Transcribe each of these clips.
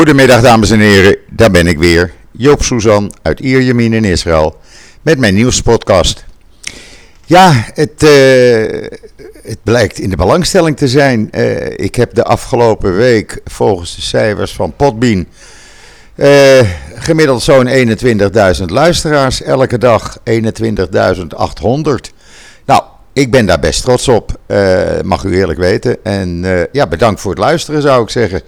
Goedemiddag dames en heren, daar ben ik weer. Joop Suzan uit Ierjemien in Israël met mijn nieuwspodcast. Ja, het, uh, het blijkt in de belangstelling te zijn. Uh, ik heb de afgelopen week volgens de cijfers van Potbean uh, gemiddeld zo'n 21.000 luisteraars. Elke dag 21.800. Nou, ik ben daar best trots op, mag u eerlijk weten. En ja, bedankt voor het luisteren zou ik zeggen.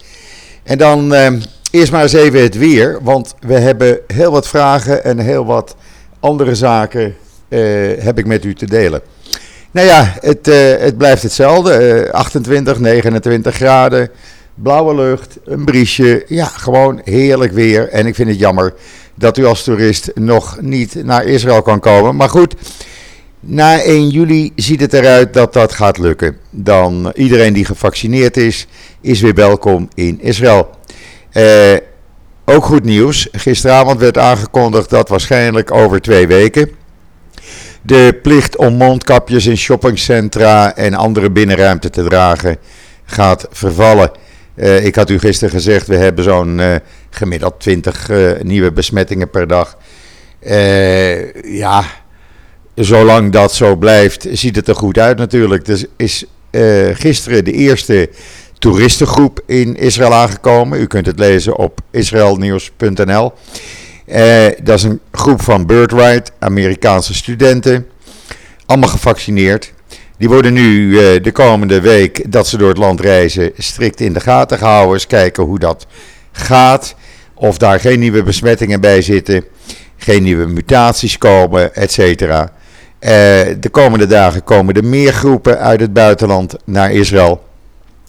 En dan uh, eerst maar eens even het weer, want we hebben heel wat vragen en heel wat andere zaken uh, heb ik met u te delen. Nou ja, het, uh, het blijft hetzelfde. 28, 29 graden, blauwe lucht, een briesje. Ja, gewoon heerlijk weer. En ik vind het jammer dat u als toerist nog niet naar Israël kan komen. Maar goed, na 1 juli ziet het eruit dat dat gaat lukken. Dan iedereen die gevaccineerd is, is weer welkom in Israël. Eh, ook goed nieuws. Gisteravond werd aangekondigd dat waarschijnlijk over twee weken de plicht om mondkapjes in shoppingcentra en andere binnenruimte te dragen gaat vervallen. Uh, ik had u gisteren gezegd, we hebben zo'n uh, gemiddeld 20 uh, nieuwe besmettingen per dag. ja, zolang dat zo blijft, ziet het er goed uit natuurlijk. Er is gisteren de eerste toeristengroep in Israël aangekomen. U kunt het lezen op israelnieuws.nl. Uh, dat is een groep van Birthright, Amerikaanse studenten. Allemaal gevaccineerd. Die worden nu uh, de komende week dat ze door het land reizen strikt in de gaten gehouden. Eens kijken hoe dat gaat. Of daar geen nieuwe besmettingen bij zitten. Geen nieuwe mutaties komen, et cetera. Uh, de komende dagen komen er meer groepen uit het buitenland naar Israël.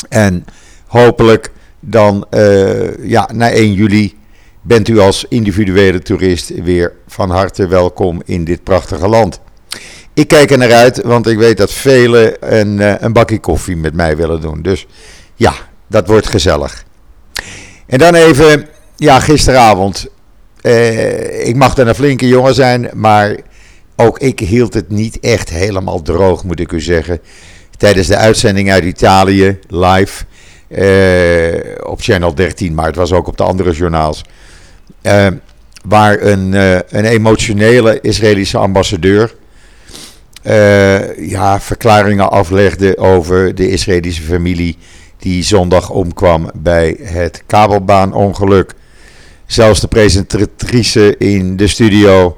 En hopelijk dan uh, ja, na 1 juli bent u als individuele toerist weer van harte welkom in dit prachtige land. Ik kijk er naar uit, want ik weet dat velen een, uh, een bakje koffie met mij willen doen. Dus ja, dat wordt gezellig. En dan even, ja, gisteravond. Uh, ik mag dan een flinke jongen zijn, maar ook ik hield het niet echt helemaal droog, moet ik u zeggen tijdens de uitzending uit Italië live uh, op Channel 13, maar het was ook op de andere journaals. Uh, waar een, uh, een emotionele Israëlische ambassadeur ja, verklaringen aflegde over de Israëlische familie die zondag omkwam bij het kabelbaanongeluk. Zelfs de presentatrice in de studio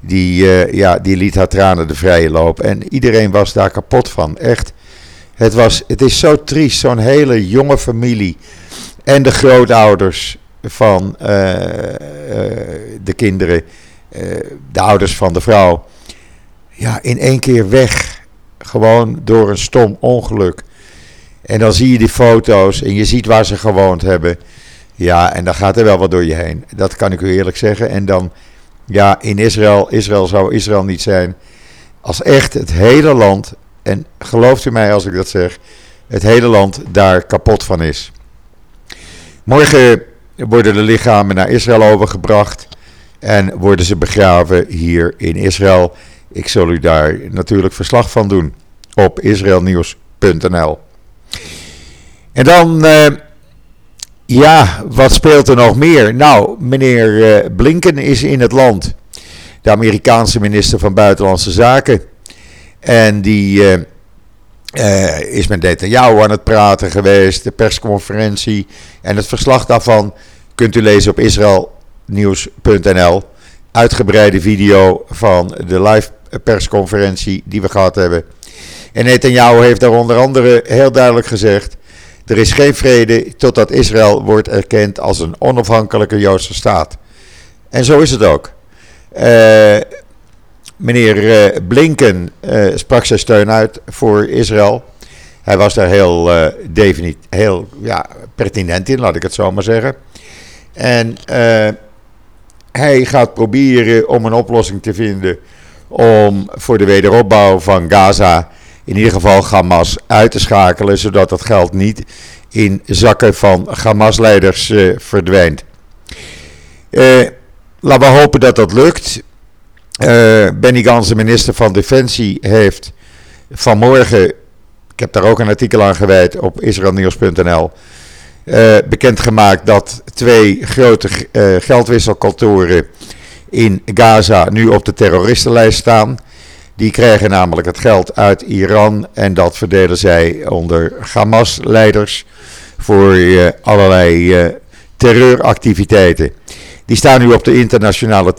die, uh, ja, die liet haar tranen de vrije loop. En iedereen was daar kapot van. Echt. Het, was, het is zo triest. Zo'n hele jonge familie. En de grootouders van uh, uh, de kinderen. de ouders van de vrouw. Ja, in één keer weg. Gewoon door een stom ongeluk. En dan zie je die foto's en je ziet waar ze gewoond hebben. Ja, en dan gaat er wel wat door je heen. Dat kan ik u eerlijk zeggen. En dan ja, in Israël, Israël zou Israël niet zijn. Als echt het hele land, en gelooft u mij als ik dat zeg, het hele land daar kapot van is. Morgen worden de lichamen naar Israël overgebracht en worden ze begraven hier in Israël. Ik zal u daar natuurlijk verslag van doen op israelnieuws.nl. En dan. Uh, ja, wat speelt er nog meer? Nou, meneer eh, Blinken is in het land. De Amerikaanse minister van Buitenlandse Zaken. En die uh, uh, is met Netanyahu aan het praten geweest. De persconferentie en het verslag daarvan kunt u lezen op israelnieuws.nl. Uitgebreide video van de live persconferentie die we gehad hebben. En Netanyahu heeft daar onder andere heel duidelijk gezegd er is geen vrede totdat Israël wordt erkend als een onafhankelijke Joodse staat. En zo is het ook. Uh, meneer uh, Blinken uh, sprak zijn steun uit voor Israël. Hij was daar heel, definit, heel ja, pertinent in, laat ik het zo maar zeggen. En hij gaat proberen om een oplossing te vinden om voor de wederopbouw van Gaza in ieder geval Hamas uit te schakelen, zodat dat geld niet in zakken van Hamas-leiders uh, verdwijnt. Uh, laten we hopen dat dat lukt. Uh, Benny Gans, de minister van Defensie, heeft vanmorgen, ik heb daar ook een artikel aan gewijd op israelnieuws.nl, bekendgemaakt dat twee grote geldwisselkantoren in Gaza nu op de terroristenlijst staan. Die krijgen namelijk het geld uit Iran en dat verdelen zij onder Hamas-leiders voor uh, allerlei terreuractiviteiten. Die staan nu op de internationale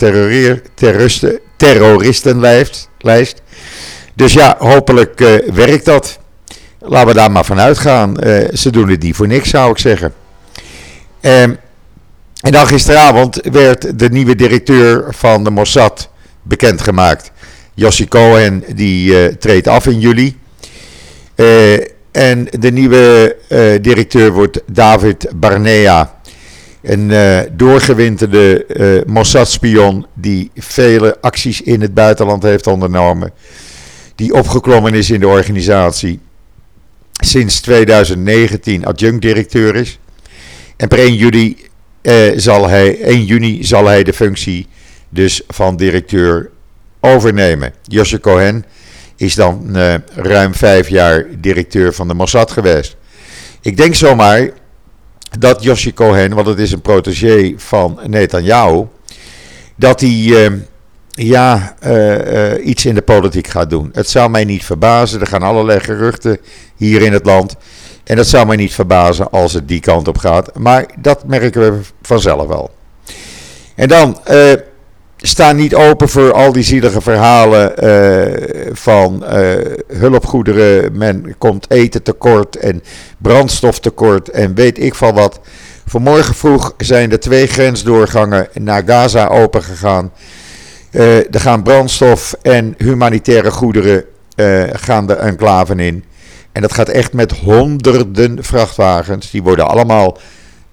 terroristenlijst. Dus ja, hopelijk werkt dat. Laten we daar maar van uitgaan. Ze doen het niet voor niks, zou ik zeggen. Um, en dan gisteravond werd de nieuwe directeur van de Mossad bekendgemaakt. Jossi Cohen, die uh, treedt af in juli. Uh, en de nieuwe directeur wordt David Barnea. Een doorgewinterde Mossad-spion die vele acties in het buitenland heeft ondernomen. Die opgeklommen is in de organisatie sinds 2019 adjunct-directeur is. En per 1 juli, eh, zal hij, 1 juni zal hij de functie dus van directeur overnemen. Josje Cohen is dan eh, ruim vijf jaar directeur van de Mossad geweest. Ik denk zomaar dat Josje Cohen, want het is een protégé van Netanyahu, dat hij eh, ja, uh, uh, iets in de politiek gaat doen. Het zou mij niet verbazen. Er gaan allerlei geruchten hier in het land. En het zou mij niet verbazen als het die kant op gaat. Maar dat merken we vanzelf wel. En dan, sta niet open voor al die zielige verhalen van hulpgoederen. Men komt eten tekort en brandstof tekort en weet ik van wat. Vanmorgen vroeg zijn de twee grensdoorgangen naar Gaza open gegaan. Uh, er gaan brandstof en humanitaire goederen gaan de enclaven in. En dat gaat echt met honderden vrachtwagens. Die worden allemaal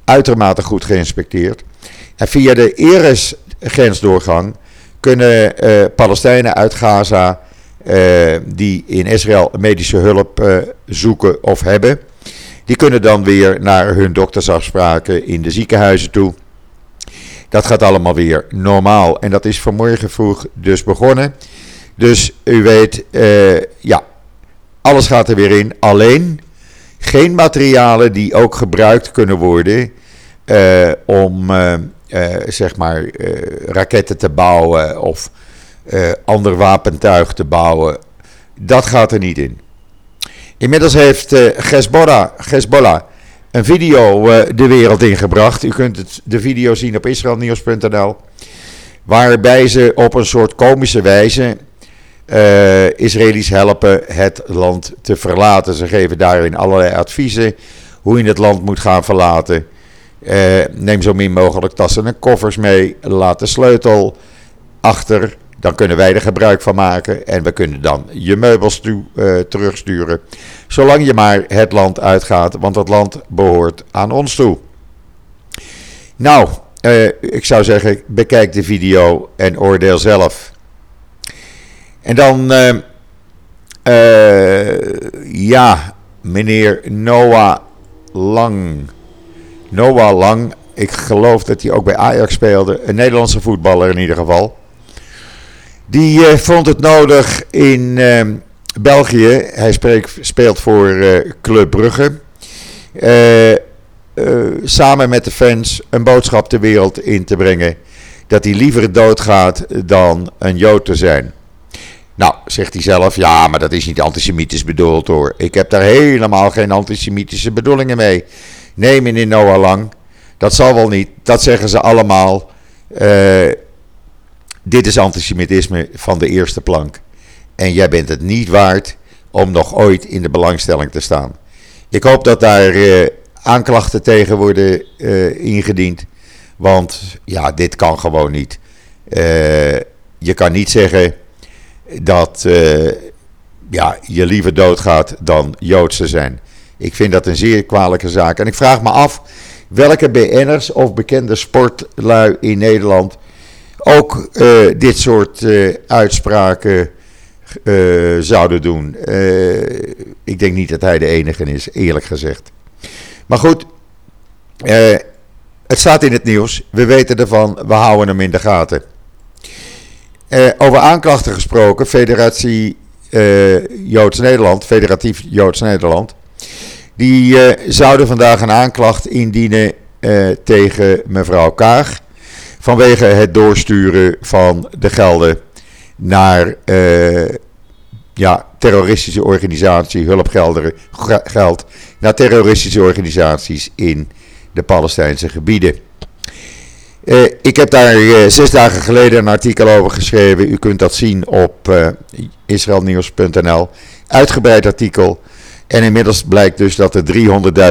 uitermate goed geïnspecteerd. En via de Eres-grensdoorgang kunnen uh, Palestijnen uit Gaza, die in Israël medische hulp zoeken of hebben, die kunnen dan weer naar hun doktersafspraken in de ziekenhuizen toe. Dat gaat allemaal weer normaal. En dat is vanmorgen vroeg dus begonnen. Dus u weet, ja, alles gaat er weer in. Alleen geen materialen die ook gebruikt kunnen worden om, zeg maar, raketten te bouwen of ander wapentuig te bouwen. Dat gaat er niet in. Inmiddels heeft Hezbollah, Hezbollah een video de wereld ingebracht. U kunt het, de video zien op israelnieuws.nl. Waarbij ze op een soort komische wijze uh, Israëli's helpen het land te verlaten. Ze geven daarin allerlei adviezen hoe je het land moet gaan verlaten. Uh, neem zo min mogelijk tassen en koffers mee. Laat de sleutel achter. Dan kunnen wij er gebruik van maken. En we kunnen dan je meubels uh, terugsturen. Zolang je maar het land uitgaat, want het land behoort aan ons toe. Nou, uh, ik zou zeggen, bekijk de video en oordeel zelf. En dan, ja, meneer Noah Lang. Noah Lang, ik geloof dat hij ook bij Ajax speelde. Een Nederlandse voetballer in ieder geval. Die uh, vond het nodig in uh, België. Hij speelt voor uh, Club Brugge. samen met de fans een boodschap de wereld in te brengen. Dat hij liever doodgaat dan een Jood te zijn. Nou, zegt hij zelf, ja, maar dat is niet antisemitisch bedoeld hoor. Ik heb daar helemaal geen antisemitische bedoelingen mee. Nee, meneer Noah Lang, dat zal wel niet. Dat zeggen ze allemaal. Uh, dit is antisemitisme van de eerste plank. En jij bent het niet waard om nog ooit in de belangstelling te staan. Ik hoop dat daar uh, aanklachten tegen worden uh, ingediend. Want ja, dit kan gewoon niet. Je kan niet zeggen dat ja, je liever doodgaat dan Joods te zijn. Ik vind dat een zeer kwalijke zaak. En ik vraag me af welke BN'ers of bekende sportlui in Nederland ook uh, dit soort uh, uitspraken uh, zouden doen. ik denk niet dat hij de enige is, eerlijk gezegd. Maar goed, het staat in het nieuws. We weten ervan, we houden hem in de gaten. over aanklachten gesproken, Federatie Joods Nederland, Federatief Joods Nederland. Die zouden vandaag een aanklacht indienen tegen mevrouw Kaag. Vanwege het doorsturen van de gelden naar ja, terroristische organisatie, hulpgelden, geld naar terroristische organisaties in de Palestijnse gebieden. Ik heb daar zes dagen geleden een artikel over geschreven. U kunt dat zien op israelnieuws.nl. Uitgebreid artikel. En inmiddels blijkt dus dat er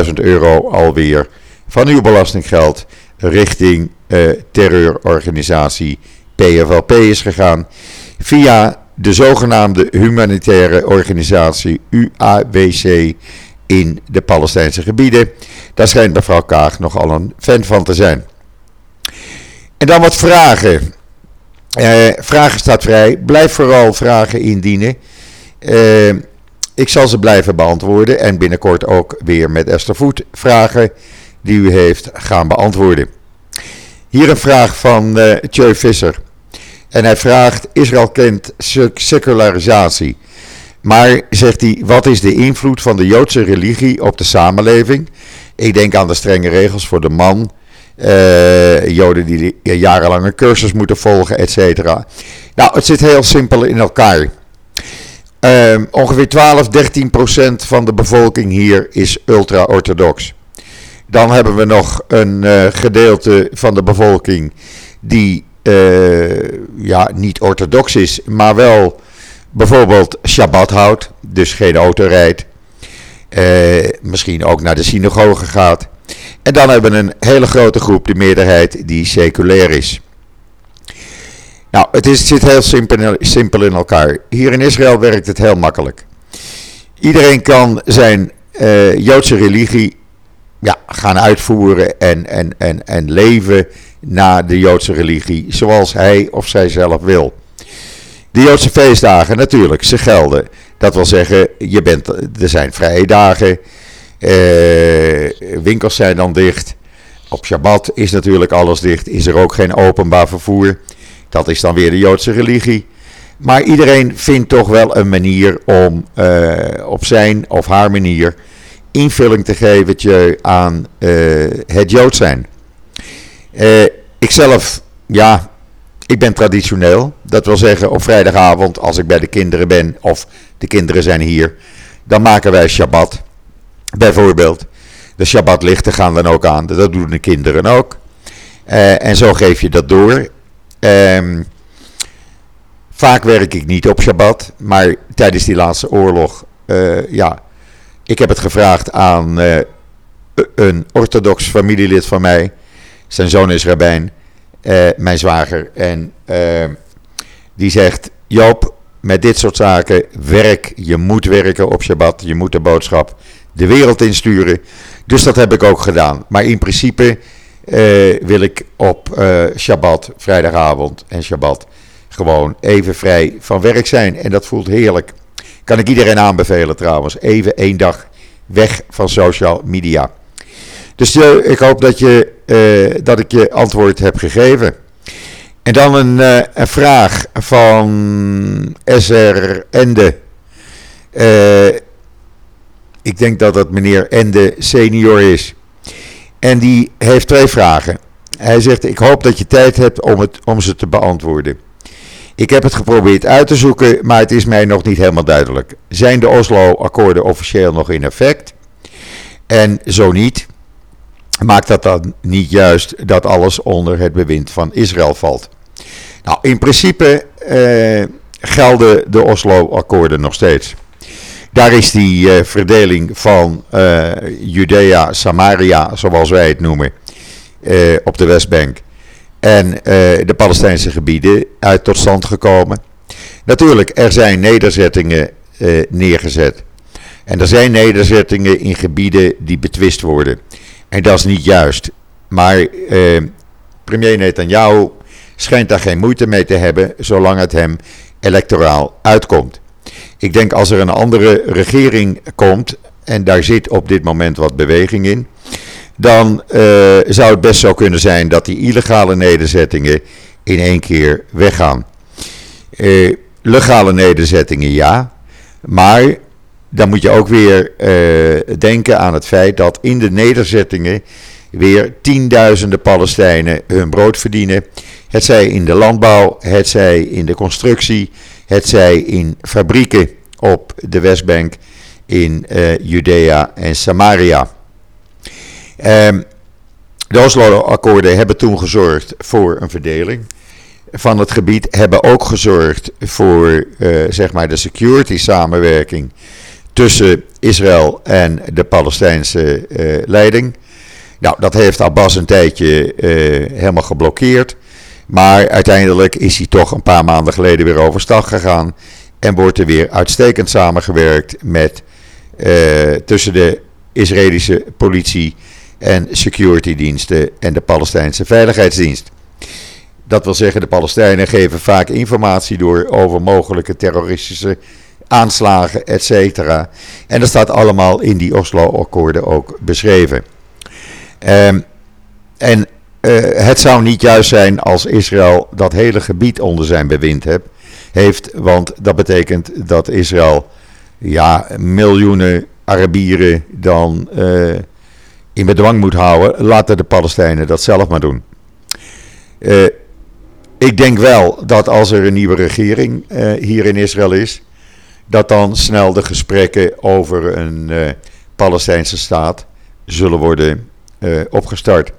300.000 euro alweer van uw belastinggeld richting terreurorganisatie PFLP is gegaan. Via de zogenaamde humanitaire organisatie UAWC in de Palestijnse gebieden. Daar schijnt mevrouw Kaag nogal een fan van te zijn. En dan wat vragen. Eh, vragen staat vrij. Blijf vooral vragen indienen. Eh, ik zal ze blijven beantwoorden en binnenkort ook weer met Esther Voet vragen die u heeft gaan beantwoorden. Hier een vraag van uh, Tjeu Visser. En hij vraagt: Israël kent secularisatie. Maar zegt hij: wat is de invloed van de Joodse religie op de samenleving? Ik denk aan de strenge regels voor de man. Uh, Joden die jarenlang een cursus moeten volgen, et. Nou, het zit heel simpel in elkaar. Uh, ongeveer 12, 13 procent van de bevolking hier is ultra-orthodox. Dan hebben we nog een uh, gedeelte van de bevolking die uh, ja, niet orthodox is, maar wel bijvoorbeeld Shabbat houdt, dus geen auto rijdt. Uh, misschien ook naar de synagoge gaat. En dan hebben we een hele grote groep, de meerderheid, die seculair is. Nou, het, is, zit heel simpel, simpel in elkaar. Hier in Israël werkt het heel makkelijk. Iedereen kan zijn uh, Joodse religie ja, gaan uitvoeren en, en, en, en leven naar de Joodse religie, zoals hij of zij zelf wil. De Joodse feestdagen, natuurlijk, ze gelden. Dat wil zeggen, je bent, er zijn vrije dagen, eh, winkels zijn dan dicht. Op Shabbat is natuurlijk alles dicht, is er ook geen openbaar vervoer. Dat is dan weer de Joodse religie. Maar iedereen vindt toch wel een manier om uh, op zijn of haar manier invulling te geven aan uh, het Jood zijn. Uh, ikzelf, ja, ik ben traditioneel. Dat wil zeggen, op vrijdagavond, als ik bij de kinderen ben, of de kinderen zijn hier, dan maken wij Shabbat. Bijvoorbeeld. De Shabbatlichten gaan dan ook aan. Dat doen de kinderen ook. En zo geef je dat door. Um, vaak werk ik niet op Shabbat. Maar tijdens die laatste oorlog, uh, ja, ik heb het gevraagd aan uh, een orthodox familielid van mij. Zijn zoon is rabbijn, uh, mijn zwager. En uh, die zegt: Joop, met dit soort zaken werk. Je moet werken op Shabbat. Je moet de boodschap de wereld insturen. Dus dat heb ik ook gedaan. Maar in principe wil ik op Shabbat, vrijdagavond en Shabbat gewoon even vrij van werk zijn. En dat voelt heerlijk. Kan ik iedereen aanbevelen trouwens. Even één dag weg van social media. Dus uh, ik hoop dat, je, dat ik je antwoord heb gegeven. En dan een, een vraag van SR Ende. ik denk dat het meneer Ende senior is. En die heeft twee vragen. Hij zegt: Ik hoop dat je tijd hebt om, het, om ze te beantwoorden. Ik heb het geprobeerd uit te zoeken, maar het is mij nog niet helemaal duidelijk. Zijn de Oslo-akkoorden officieel nog in effect? En zo niet, maakt dat dan niet juist dat alles onder het bewind van Israël valt? Nou, in principe eh, gelden de Oslo-akkoorden nog steeds. Daar is die uh, verdeling van uh, Judea, Samaria, zoals wij het noemen, uh, op de Westbank en de Palestijnse gebieden uit tot stand gekomen. Natuurlijk, er zijn nederzettingen neergezet. En er zijn nederzettingen in gebieden die betwist worden. En dat is niet juist. Maar premier Netanyahu schijnt daar geen moeite mee te hebben, zolang het hem electoraal uitkomt. Ik denk als er een andere regering komt, en daar zit op dit moment wat beweging in, dan uh, zou het best zo kunnen zijn dat die illegale nederzettingen in één keer weggaan. Uh, legale nederzettingen ja, maar dan moet je ook weer denken aan het feit dat in de nederzettingen weer tienduizenden Palestijnen hun brood verdienen. Het zij in de landbouw, het zij in de constructie, het zij in fabrieken op de Westbank in uh, Judea en Samaria. Um, de Oslo-akkoorden hebben toen gezorgd voor een verdeling van het gebied, hebben ook gezorgd voor uh, zeg maar de security samenwerking tussen Israël en de Palestijnse uh, leiding. Nou, dat heeft Abbas een tijdje helemaal geblokkeerd. Maar uiteindelijk is hij toch een paar maanden geleden weer overstag gegaan. En wordt er weer uitstekend samengewerkt met, uh, tussen de Israëlische politie en securitydiensten en de Palestijnse veiligheidsdienst. Dat wil zeggen, de Palestijnen geven vaak informatie door over mogelijke terroristische aanslagen, etc. En dat staat allemaal in die Oslo-akkoorden ook beschreven. Um, en het zou niet juist zijn als Israël dat hele gebied onder zijn bewind hebt, heeft, want dat betekent dat Israël ja, miljoenen Arabieren dan uh, in bedwang moet houden. Laten de Palestijnen dat zelf maar doen. Uh, ik denk wel dat als er een nieuwe regering hier in Israël is, dat dan snel de gesprekken over een Palestijnse staat zullen worden opgestart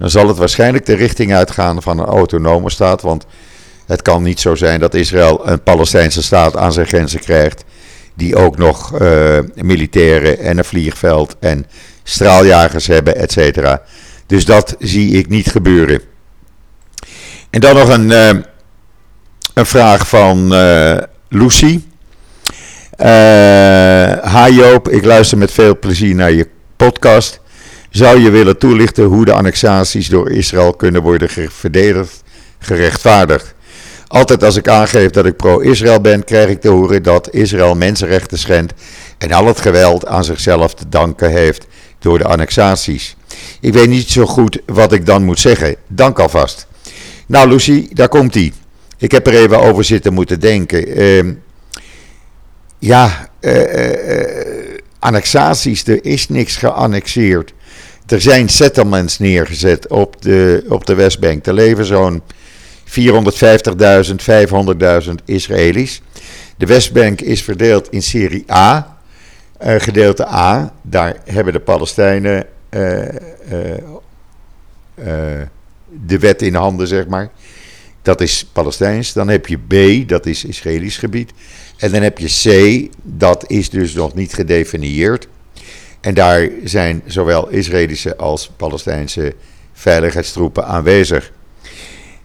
dan zal het waarschijnlijk de richting uitgaan van een autonome staat. Want het kan niet zo zijn dat Israël een Palestijnse staat aan zijn grenzen krijgt. Die ook nog uh, militairen en een vliegveld en straaljagers hebben, et cetera. Dus dat zie ik niet gebeuren. En dan nog een, uh, een vraag van uh, Lucy. Hi Joop, ik luister met veel plezier naar je podcast. Zou je willen toelichten hoe de annexaties door Israël kunnen worden verdedigd, gerechtvaardigd? Altijd als ik aangeef dat ik pro-Israël ben, krijg ik te horen dat Israël mensenrechten schendt en al het geweld aan zichzelf te danken heeft door de annexaties. Ik weet niet zo goed wat ik dan moet zeggen. Dank alvast. Nou, Lucy, daar komt ie. Ik heb er even over zitten moeten denken. Uh, ja, uh, annexaties, er is niks geannexeerd. Er zijn settlements neergezet op de, op de Westbank. Er leven zo'n 450.000, 500.000 Israëli's. De Westbank is verdeeld in serie A. Uh, gedeelte A, daar hebben de Palestijnen uh, uh, de wet in handen, zeg maar. Dat is Palestijns. Dan heb je B, dat is Israëlisch gebied. En dan heb je C, dat is dus nog niet gedefinieerd. En daar zijn zowel Israëlische als Palestijnse veiligheidstroepen aanwezig.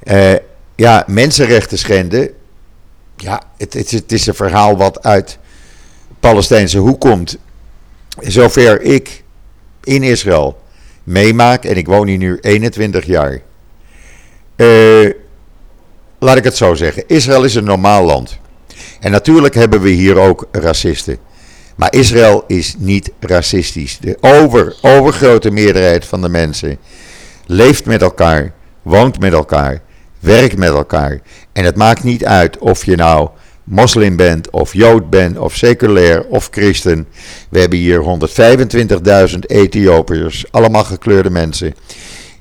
Uh, ja, mensenrechten schenden. Ja, het, het, is een verhaal wat uit Palestijnse hoek komt. Zover ik in Israël meemaak, en ik woon hier nu 21 jaar. Uh, laat ik het zo zeggen. Israël is een normaal land. En natuurlijk hebben we hier ook racisten. Maar Israël is niet racistisch. De over, overgrote meerderheid van de mensen leeft met elkaar, woont met elkaar, werkt met elkaar. En het maakt niet uit of je nou moslim bent, of jood bent, of seculair, of christen. We hebben hier 125.000 Ethiopiërs, allemaal gekleurde mensen.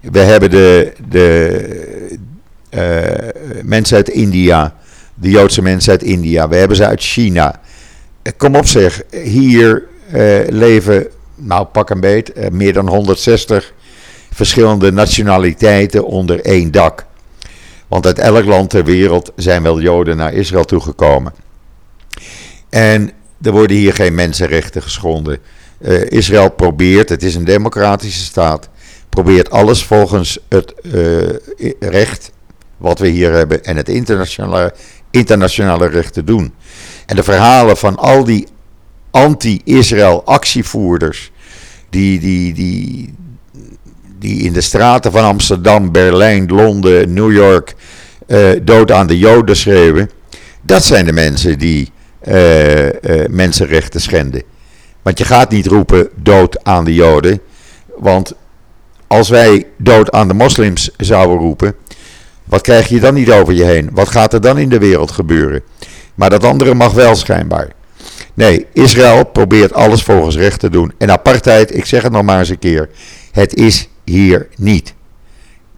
We hebben de, de uh, mensen uit India, de Joodse mensen uit India. We hebben ze uit China. Eh, kom op zeg, hier uh, leven, nou pak een beet, uh, meer dan 160 verschillende nationaliteiten onder één dak. Want uit elk land ter wereld zijn wel Joden naar Israël toegekomen. En er worden hier geen mensenrechten geschonden. Israël probeert, het is een democratische staat, probeert alles volgens het recht wat we hier hebben en het internationale, internationale recht te doen. En de verhalen van al die anti-Israël actievoerders. Die, die, die, die in de straten van Amsterdam, Berlijn, Londen, New York uh, dood aan de Joden schreeuwen. Dat zijn de mensen die uh, uh, mensenrechten schenden. Want je gaat niet roepen dood aan de Joden. Want als wij dood aan de moslims zouden roepen, wat krijg je dan niet over je heen? Wat gaat er dan in de wereld gebeuren? Maar dat andere mag wel schijnbaar. Nee, Israël probeert alles volgens recht te doen. En apartheid, ik zeg het nog maar eens een keer, het is hier niet.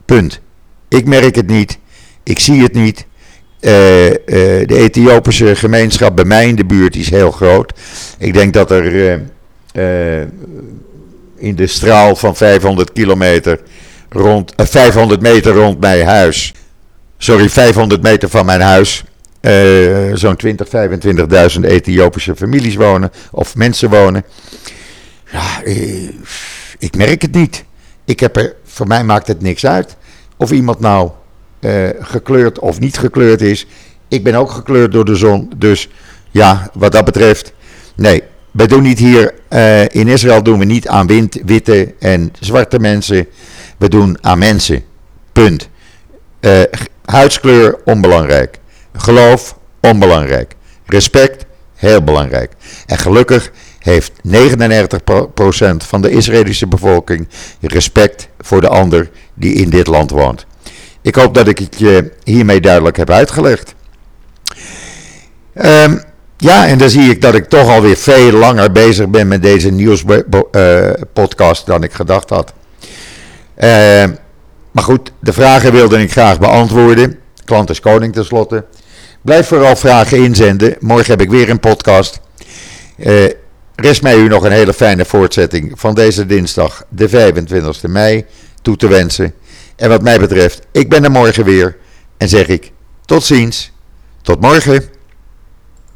Punt. Ik merk het niet. Ik zie het niet. Uh, uh, de Ethiopische gemeenschap bij mij in de buurt is heel groot. Ik denk dat er uh, in de straal van 500 kilometer rond, 500 meter rond mijn huis. Sorry, 500 meter van mijn huis. Zo'n 20, 25.000 Ethiopische families wonen. Of mensen wonen. Ja, ik merk het niet. Ik heb er, voor mij maakt het niks uit. Of iemand nou uh, gekleurd of niet gekleurd is. Ik ben ook gekleurd door de zon. Dus ja, wat dat betreft. Nee, wij doen niet hier. In Israël doen we niet aan wind, witte en zwarte mensen. We doen aan mensen. Punt. Huidskleur onbelangrijk. Geloof onbelangrijk. Respect heel belangrijk. En gelukkig heeft 99% van de Israëlische bevolking respect voor de ander die in dit land woont. Ik hoop dat ik het je hiermee duidelijk heb uitgelegd. Um, ja, en dan zie ik dat ik toch alweer veel langer bezig ben met deze nieuwspodcast uh, dan ik gedacht had. Uh, maar goed, de vragen wilde ik graag beantwoorden. Klant is koning tenslotte. Blijf vooral vragen inzenden. Morgen heb ik weer een podcast. Uh, rest mij u nog een hele fijne voortzetting van deze dinsdag, de 25 mei, toe te wensen. En wat mij betreft, ik ben er morgen weer en zeg ik tot ziens. Tot morgen.